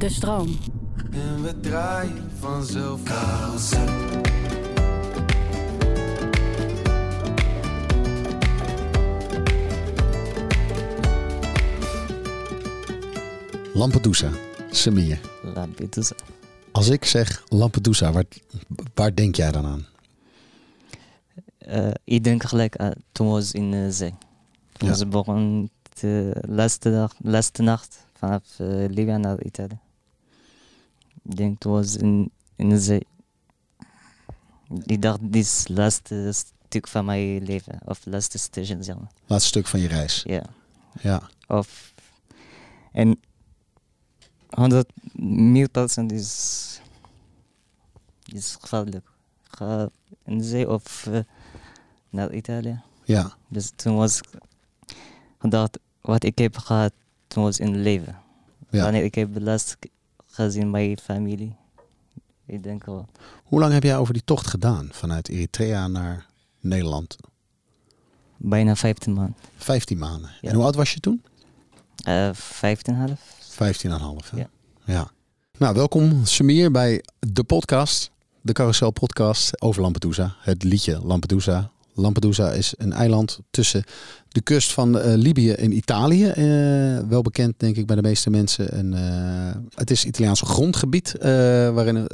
De stroom. En we draaien vanzelf carousel. Lampedusa, Samir. Lampedusa. Als ik zeg Lampedusa, waar, waar denk jij dan aan? Uh, ik denk gelijk aan toen was in de zee. Toen Ja. was begon de laatste, dag, laatste nacht vanaf uh, Libië naar Italië. Ik denk toen was in, in de zee. Ik dacht, dit is het laatste stuk van mijn leven. Of laatste station, zeg maar. Laatste stuk van je reis. Ja. Ja. Of, en 100 meer procent is, is gevaarlijk. Ga in de zee of eh, naar Italië. Ja. Dus toen was ik gedacht, wat ik heb gehad, toen was in het leven. Ja. Wanneer ik heb last gezien bij familie. Ik denk wel. Hoe lang heb jij over die tocht gedaan vanuit Eritrea naar Nederland? Bijna 15 maanden. 15 maanden. Ja. En hoe oud was je toen? 15 half. 15 en een half. hè? Ja. ja. Nou, welkom Samir bij de podcast, de Carousel podcast over Lampedusa. Het liedje Lampedusa. Lampedusa is een eiland tussen de kust van eh, Libië en Italië. Eh, wel bekend denk ik bij de meeste mensen. En, eh, het is Italiaans grondgebied waarin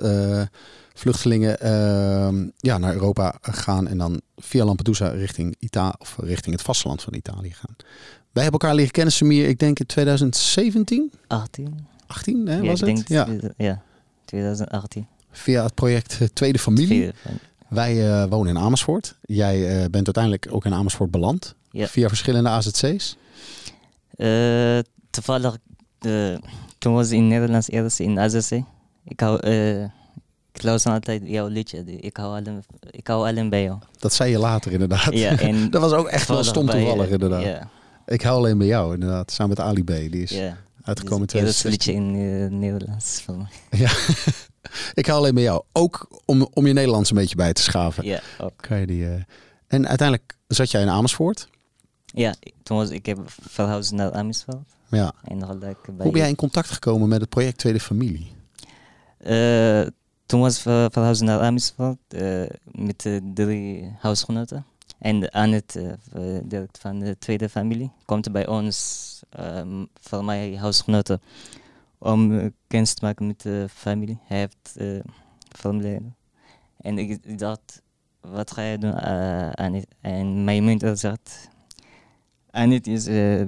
vluchtelingen ja, naar Europa gaan en dan via Lampedusa richting, Ita of richting het vasteland van Italië gaan. Wij hebben elkaar leren kennen, Samir, ik denk in 2017, 18. 18 hè, ja, was ik het? denk Ja, tweede- ja, 2018. via het project Tweede Familie. Tweede Wij eh, wonen in Amersfoort. Jij eh, bent uiteindelijk ook in Amersfoort beland. Ja. Via verschillende AZC's. Eh, toevallig, toen was ik in Nederlands eerst in AZC. Ik hou, ik luister altijd jouw liedje. Ik hou alleen, ik hou alleen bij jou. Dat zei je later inderdaad. Ja, en dat was ook echt wel stom toevallig inderdaad. Ja, Ik hou alleen bij jou inderdaad. Samen met Ali B. Die is ja. Uitgekomen in Dus het eerste 2016. liedje in eh, Nederlands van mij. Ja. ik hou alleen bij jou. Ook om, om je Nederlands een beetje bij te schaven. Ja, ook. Kan je die, eh, En uiteindelijk zat jij in Amersfoort. Ja, toen was ik heb verhuisd naar Amersfoort. Ja. En bij... Hoe ben jij in contact gekomen met het project Tweede Familie? Eh, toen was ver- verhuisd naar Amersfoort met drie huisgenoten. En Annette, uh, direct van de tweede familie, komt bij ons, ehm voor mij huisgenoten, om eh, kennis te maken met de familie. Hij heeft uh, familieleden. En ik, dacht, wat ga je doen, uh, Annette? En mijn mentor zegt, Annette is uh,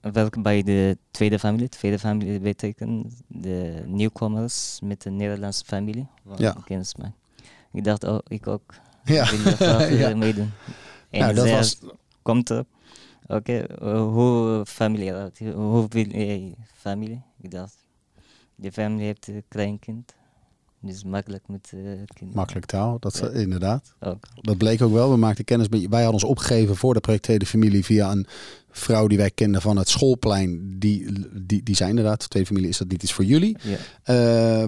werkt bij de tweede familie. Tweede familie betekent de nieuwkomers met de Nederlandse familie. Ja. Kennis maken. Ik dacht, oh, ik ook. Ja. Ik wil graag eh, Ja. meedoen. En Nou, dat was- komt op. Oké, hoe familie, hoe je familie? Ik dacht, de familie heeft een kleinkind. Dus makkelijk met uh, kinderen. Makkelijk taal, dat Ja. inderdaad. Ook. Dat bleek ook wel. We maakten kennis met Wij hadden ons opgegeven voor de project Tweede Familie via een vrouw die wij kenden van het schoolplein. Die, die, die zei inderdaad, Tweede Familie is dat niet iets voor jullie. Ja. Eh,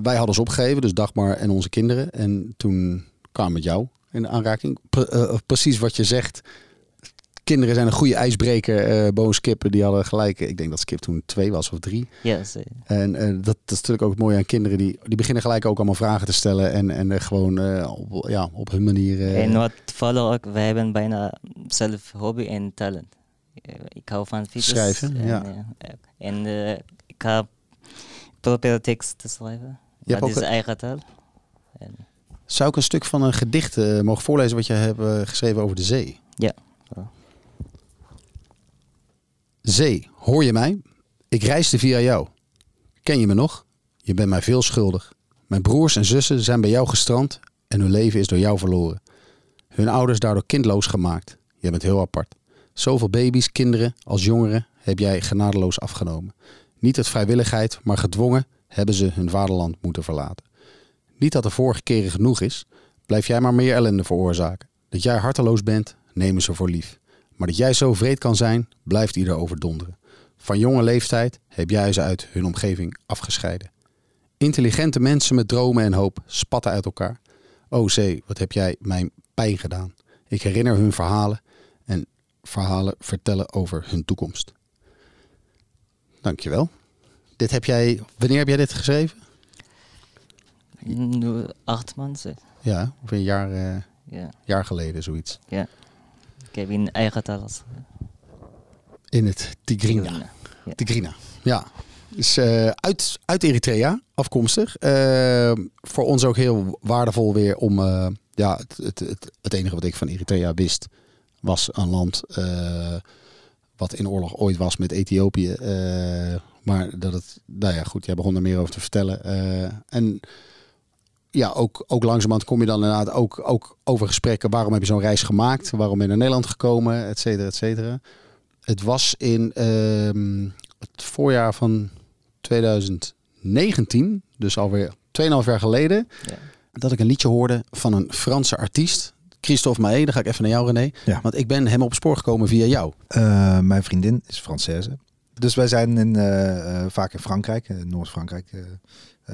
wij hadden ons opgegeven, dus Dagmar en onze kinderen. En toen kwamen we met jou in de aanraking. Pre- eh, precies wat je zegt. Kinderen zijn een goede ijsbreker. eh Boon Skip, die hadden gelijk. Ik denk dat Skip toen twee was of drie. Ja, ze- En eh, dat, dat is natuurlijk ook het mooie aan kinderen. Die, die beginnen gelijk ook allemaal vragen te stellen. En, en eh, gewoon eh, op, ja, op hun manier. eh, En wat toevallig ook, wij hebben bijna zelf hobby en talent. Eh, Ik hou van fietsen. Schrijven, en, ja. eh, En eh, ik ga proberen tekst te schrijven. Je Dat is eigen taal. En, Zou ik een stuk van een gedicht eh, mogen voorlezen wat je hebt eh, geschreven over de zee? ja. Zee, hoor je mij? Ik reisde via jou. Ken je me nog? Je bent mij veel schuldig. Mijn broers en zussen zijn bij jou gestrand en hun leven is door jou verloren. Hun ouders daardoor kindloos gemaakt. Jij bent heel apart. Zoveel baby's, kinderen als jongeren heb jij genadeloos afgenomen. Niet uit vrijwilligheid, maar gedwongen hebben ze hun vaderland moeten verlaten. Niet dat de vorige keren genoeg is, blijf jij maar meer ellende veroorzaken. Dat jij harteloos bent, nemen ze voor lief. Maar dat jij zo vreed kan zijn, blijft ieder overdonderen. Van jonge leeftijd heb jij ze uit hun omgeving afgescheiden. Intelligente mensen met dromen en hoop spatten uit elkaar. O zee, wat heb jij mijn pijn gedaan. Ik herinner hun verhalen en verhalen vertellen over hun toekomst. Dankjewel. Dit heb jij, wanneer heb jij dit geschreven? Nu acht maanden. Ja, of een jaar, eh, Ja. jaar geleden, zoiets. Ik heb in eigen taal geschreven. In het Tigrina. Ja. Tigrina, ja. Dus eh, uit, uit Eritrea, afkomstig. Eh, voor ons ook heel waardevol weer om... eh, ja, het, het, het, het enige wat ik van Eritrea wist... was een land eh, wat in oorlog ooit was met Ethiopië. eh, maar dat het... Nou ja, goed, jij begon er meer over te vertellen. Eh, en ja, ook, ook langzamerhand kom je dan inderdaad ook, ook over gesprekken. Waarom heb je zo'n reis gemaakt? Waarom ben je naar Nederland gekomen? Et cetera, et cetera. Het was in ehm, het voorjaar van 2019, dus alweer 2,5 jaar geleden, Ja. dat ik een liedje hoorde van een Franse artiest. Christophe Maé, dan ga ik even naar jou René. Ja. Want ik ben hem op het spoor gekomen via jou. Eh, mijn vriendin is Française. Dus wij zijn in, eh, eh, vaak in Frankrijk, Noord-Frankrijk,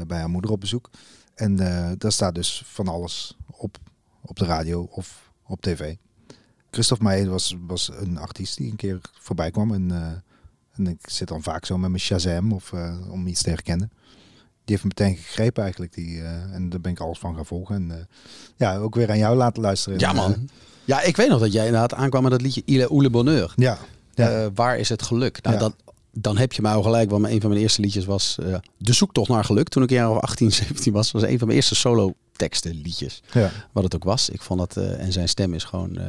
bij haar moeder op bezoek. En eh, daar staat dus van alles op, op de radio of op tv. Christophe Meijer was, was een artiest die een keer voorbij kwam. En, eh, en ik zit dan vaak zo met mijn Shazam of, eh, om iets te herkennen. Die heeft me meteen gegrepen eigenlijk. Die, en daar ben ik alles van gaan volgen. En ja, ook weer aan jou laten luisteren. Ja man. Ja, ik weet nog dat jij inderdaad aankwam met dat liedje Il est où le bonheur. ja, ja. Waar is het geluk? Nou, Ja. dat, dan heb je mij al gelijk, want een van mijn eerste liedjes was eh, De zoektocht naar geluk. Toen ik een jaar of 18, 17 was, was een van mijn eerste solo teksten liedjes. ja. Wat het ook was. Ik vond dat, eh, en zijn stem is gewoon eh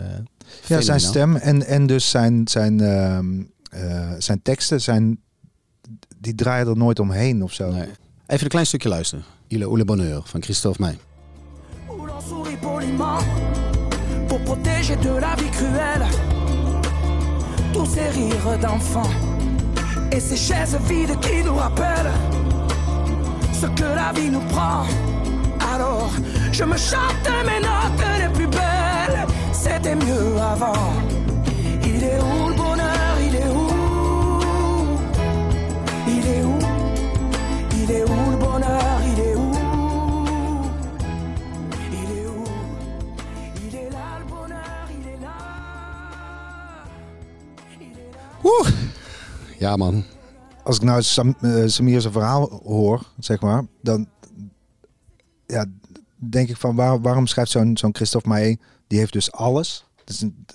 Ja, zijn stem en, en dus zijn, zijn, ehm, eh, zijn teksten zijn, die draaien er nooit omheen of zo. Nee. Even een klein stukje luisteren. Il est où le bonheur van Christophe Meij. où l'on sourit poliment pour protéger de la vie cruelle tous ces rires d'enfants et ces chaises vides qui nous rappellent ce que la vie nous prend. Alors je me chante mes notes les plus belles, c'était mieux avant. Il est Ja man. Als ik nou Sam, eh, Samir zijn verhaal hoor, zeg maar, dan ja, denk ik van waar, waarom schrijft zo'n zo'n Christophe Maé, die heeft dus alles. Het is een,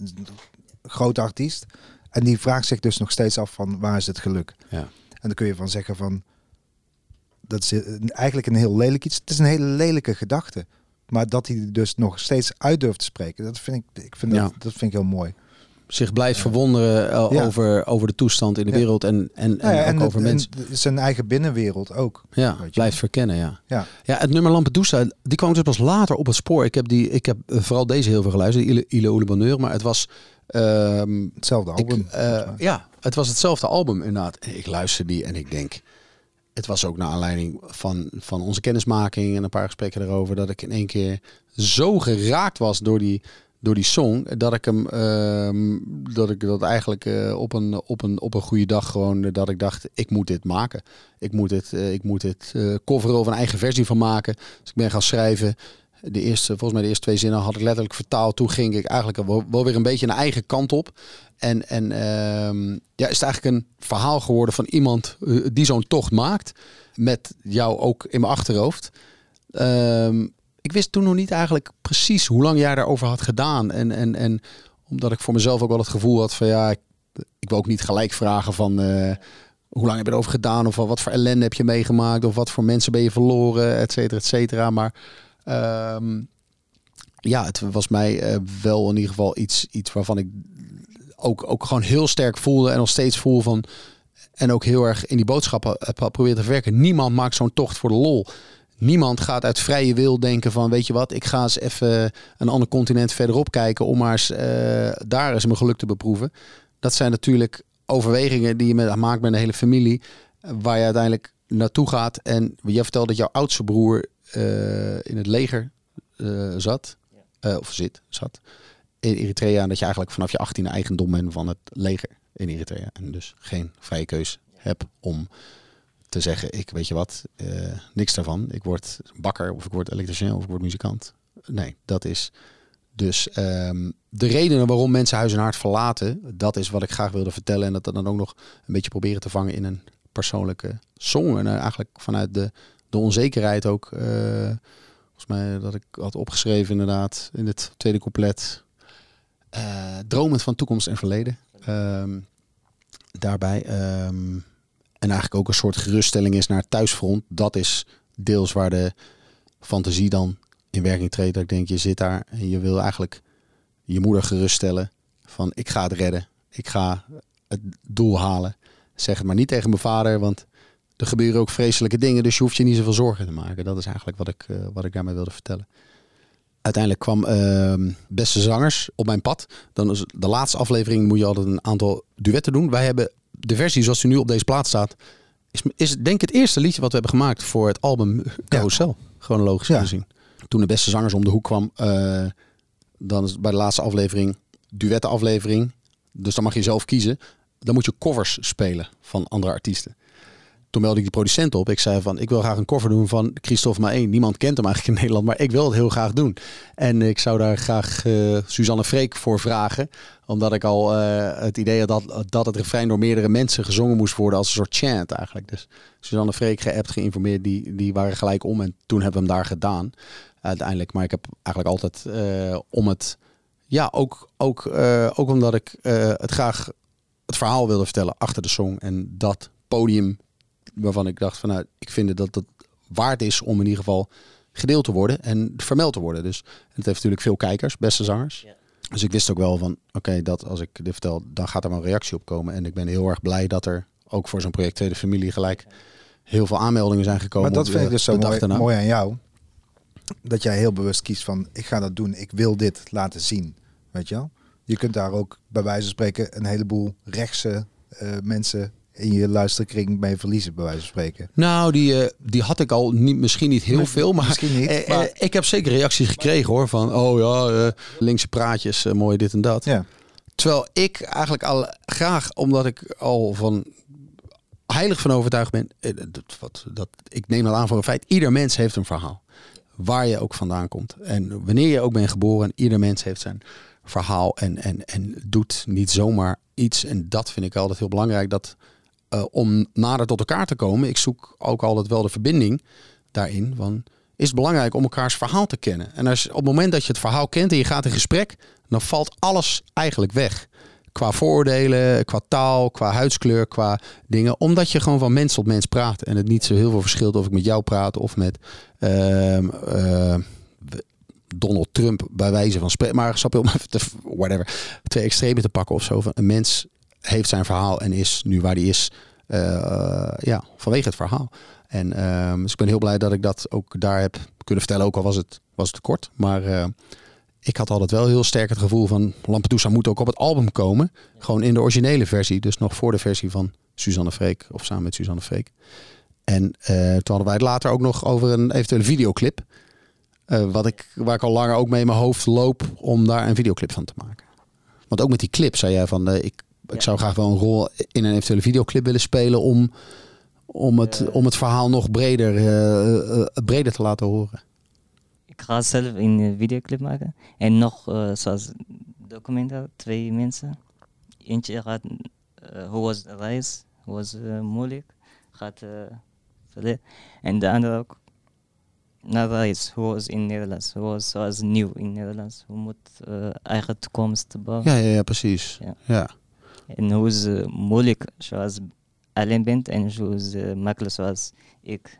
grote artiest. En die vraagt zich dus nog steeds af van waar is het geluk? Ja. En dan kun je van zeggen van dat is een- eigenlijk een heel lelijk iets. Het is een hele lelijke gedachte. Maar dat hij dus nog steeds uit durft te spreken, dat vind ik, ik vind dat, Ja. dat vind ik heel mooi. Zich blijft verwonderen eh, Ja. over, over de toestand in de Ja. wereld en, en, en Nou ja, ook en, over het- mensen. en zijn eigen binnenwereld ook. Ja, blijft verkennen, ja. Ja. Ja, het nummer Lampedusa, die kwam dus pas later op het spoor. Ik heb, die, ik heb eh, vooral deze heel veel geluisterd, Ile, Ile Oele Bonheur. Maar het was... ehm, Hetzelfde ik, album. eh, mij. ja, het was hetzelfde album inderdaad. Ik luister die en ik denk... Het was ook naar aanleiding van, van onze kennismaking en een paar gesprekken erover... dat ik in één keer zo geraakt was door die, door die song... dat ik hem ehm, dat ik dat eigenlijk eh, op, een, op, een, op een goede dag gewoon... eh, dat ik dacht, ik moet dit maken. Ik moet dit, eh, ik moet dit coveren of een eigen versie van maken. Dus ik ben gaan schrijven. De eerste, volgens mij de eerste twee zinnen had ik letterlijk vertaald. Toen ging ik eigenlijk wel, weer een beetje een eigen kant op. En, en ehm, ja, is het eigenlijk een verhaal geworden van iemand die zo'n tocht maakt. Met jou ook in mijn achterhoofd. Ehm, ik wist toen nog niet eigenlijk precies hoe lang jij daarover had gedaan. En, en, en omdat ik voor mezelf ook wel het gevoel had van ja, ik, wil ook niet gelijk vragen van eh, hoe lang heb je erover gedaan? Of wat voor ellende heb je meegemaakt? Of wat voor mensen ben je verloren? Et cetera, et cetera. Maar ehm, ja, het was mij eh, wel in ieder geval iets, iets waarvan ik ook, ook gewoon heel sterk voelde en nog steeds voel van. En ook heel erg in die boodschappen heb geprobeerd te verwerken. Niemand maakt zo'n tocht voor de lol. Niemand gaat uit vrije wil denken van, weet je wat, ik ga eens even een ander continent verderop kijken om maar eens eh, daar eens mijn geluk te beproeven. Dat zijn natuurlijk overwegingen die je met, maakt met een hele familie, waar je uiteindelijk naartoe gaat. En jij vertelde dat jouw oudste broer eh, in het leger eh, zat, of zit, zat, in Eritrea. En dat je eigenlijk vanaf je 18e eigendom bent van het leger in Eritrea. En dus geen vrije keus hebt om te zeggen, ik weet je wat, eh, niks daarvan. Ik word bakker of ik word elektricien of ik word muzikant. Nee, dat is dus ehm, de redenen waarom mensen huis en hart verlaten, dat is wat ik graag wilde vertellen. En dat dan ook nog een beetje proberen te vangen in een persoonlijke song. En eh, eigenlijk vanuit de, de onzekerheid ook. eh, volgens mij dat ik had opgeschreven inderdaad in het tweede couplet. eh dromend van toekomst en verleden. Ehm, daarbij. ehm, en eigenlijk ook een soort geruststelling is naar het thuisfront. Dat is deels waar de fantasie dan in werking treedt. Dat ik denk, je zit daar en je wil eigenlijk je moeder geruststellen. Van ik ga het redden. Ik ga het doel halen. Zeg het maar niet tegen mijn vader, want er gebeuren ook vreselijke dingen. Dus je hoeft je niet zoveel zorgen te maken. Dat is eigenlijk wat ik, eh, wat ik daarmee wilde vertellen. Uiteindelijk kwam ehm, Beste Zangers op mijn pad. Dan is de laatste aflevering moet je altijd een aantal duetten doen. Wij hebben de versie zoals die nu op deze plaat staat. Is, is denk ik het eerste liedje wat we hebben gemaakt voor het album Carousel. Chronologisch Ja. gezien. Toen de Beste Zangers om de hoek kwam. eh, dan is het bij de laatste aflevering duettenaflevering. Dus dan mag je zelf kiezen. Dan moet je covers spelen van andere artiesten. Toen meldde ik die producent op. Ik zei van, ik wil graag een cover doen van Christophe Maé. Niemand kent hem eigenlijk in Nederland, maar ik wil het heel graag doen. En ik zou daar graag eh, Suzanne Freek voor vragen. Omdat ik al eh, het idee had dat, dat het refrein door meerdere mensen gezongen moest worden als een soort chant eigenlijk. Dus Suzanne Freek geappt, geïnformeerd, die, die waren gelijk om. En toen hebben we hem daar gedaan uiteindelijk. Maar ik heb eigenlijk altijd eh, om het... Ja, ook, ook, ook omdat ik het graag het verhaal wilde vertellen achter de song. En dat podium waarvan ik dacht van nou, ik vind dat het waard is om in ieder geval gedeeld te worden en vermeld te worden. Dus het heeft natuurlijk veel kijkers, beste zangers. Ja. Dus ik wist ook wel van oké, dat als ik dit vertel, dan gaat er wel een reactie op komen. En ik ben heel erg blij dat er ook voor zo'n project Tweede Familie gelijk heel veel aanmeldingen zijn gekomen. Maar dat vind de- ik dus zo mooi, mooi aan jou. Dat jij heel bewust kiest van, ik ga dat doen. Ik wil dit laten zien. Weet je wel? Je kunt daar ook bij wijze van spreken een heleboel rechtse eh, mensen in je luisterkring mee verliezen, bij wijze van spreken. Nou, die, eh, die had ik al niet, misschien niet heel veel, maar, niet, eh, maar- eh, ik heb zeker reacties gekregen hoor. Van oh ja, linkse praatjes, mooi dit en dat. Ja. Terwijl ik eigenlijk al graag, omdat ik al van heilig van overtuigd ben, dat, wat, dat, ik neem dat aan voor een feit. Ieder mens heeft een verhaal. Waar je ook vandaan komt. En wanneer je ook bent geboren, ieder mens heeft zijn verhaal en, en, en doet niet zomaar iets. En dat vind ik altijd heel belangrijk. Dat eh, om nader tot elkaar te komen, ik zoek ook altijd wel de verbinding daarin. Van, is het belangrijk om elkaars verhaal te kennen. En als, op het moment dat je het verhaal kent en je gaat in gesprek, dan valt alles eigenlijk weg. Qua vooroordelen, qua taal, qua huidskleur, qua dingen. Omdat je gewoon van mens tot mens praat. En het niet zo heel veel verschilt of ik met jou praat of met ehm, eh, Donald Trump bij wijze van spreken. Maar snap om te, whatever, twee extremen te pakken of zo. Van Een mens heeft zijn verhaal en is nu waar hij is. eh, ja, vanwege het verhaal. En ehm, dus ik ben heel blij dat ik dat ook daar heb kunnen vertellen. Ook al was het, was het kort. Maar eh, ik had altijd wel heel sterk het gevoel van Lampedusa moet ook op het album komen. Gewoon in de originele versie. Dus nog voor de versie van Suzanne Freek. Of samen met Suzanne Freek. En eh, toen hadden wij het later ook nog over een eventuele videoclip. Wat ik, waar ik al langer ook mee in mijn hoofd loop om daar een videoclip van te maken. Want ook met die clip zei jij van ik, ik zou graag wel een rol in een eventuele videoclip willen spelen om, om, het, Eh. om het verhaal nog breder, eh, eh, breder te laten horen. Ik ga zelf een videoclip maken. En nog, eh, zoals documentaire, twee mensen. Eentje gaat, eh, hoe was de reis, hoe was eh, moeilijk, gaat uh, verleden. En de andere ook, naar reis, hoe was in Nederland, hoe was zoals nieuw in Nederland, hoe moet eh, eigen toekomst bouwen. Ja, ja, ja precies. Ja. Ja. En hoe is eh, moeilijk zoals alleen bent en hoe is eh, makkelijk zoals ik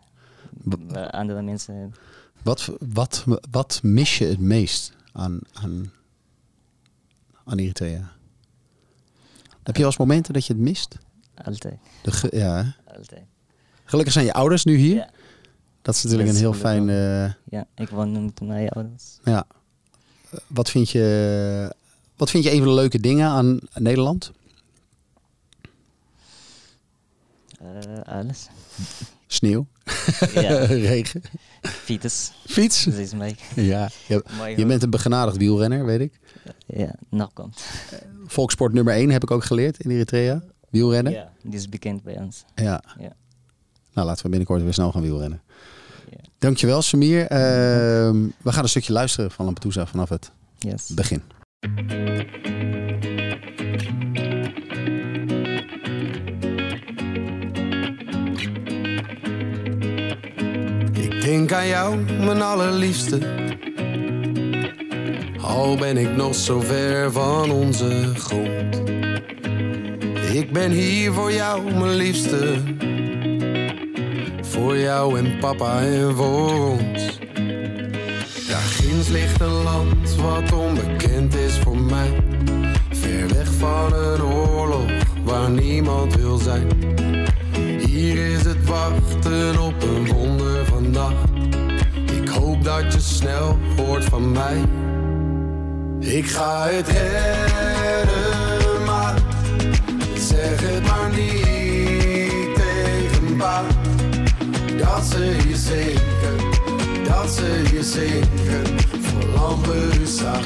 bij andere mensen. Wat, wat, wat mis je het meest aan, aan, aan Eritrea? Heb je eens momenten dat je het mist? Altijd, De ja, altijd. Gelukkig zijn je ouders nu hier. Ja. Dat is natuurlijk Dat een heel fijn... eh, Ja, ik woon nu met mijn ouders. ja. Wat vind, je, wat vind je een van de leuke dingen aan Nederland? Eh, alles. Sneeuw, ja, regen, fiets. fiets. Dat is mij. Ja, je, bent een begenadigd wielrenner, weet ik. Ja, nog komt. Volkssport nummer 1 heb ik ook geleerd in Eritrea. Wielrennen. Ja, die is bekend bij ons. Ja. Ja. Nou, laten we binnenkort weer snel gaan wielrennen. Ja. Dankjewel, Samir. Ehm, we gaan een stukje luisteren van Lampedusa vanaf het Yes. begin. Aan jou, mijn allerliefste. Al ben ik nog zo ver van onze grond. Ik ben hier voor jou, mijn liefste. Voor jou en papa en voor ons. Daar ginds ligt een land wat onbekend is voor mij. Ver weg van een oorlog waar niemand wil zijn. Hier is het wachten op een wonder van nacht. Ik hoop dat je snel hoort van mij. Ik ga het redden, maar zeg het maar niet tegen pa. Dat ze je zinken, dat ze je zinken voor Lampedusa.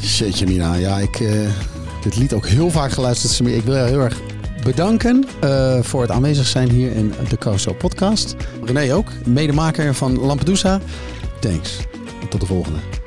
Jeetje Mina, ja, ik eh, dit lied ook heel vaak geluisterd. Ik wil heel erg bedanken eh, voor het aanwezig zijn hier in de Carousel podcast. René ook, medemaker van Lampedusa. Thanks. Tot de volgende.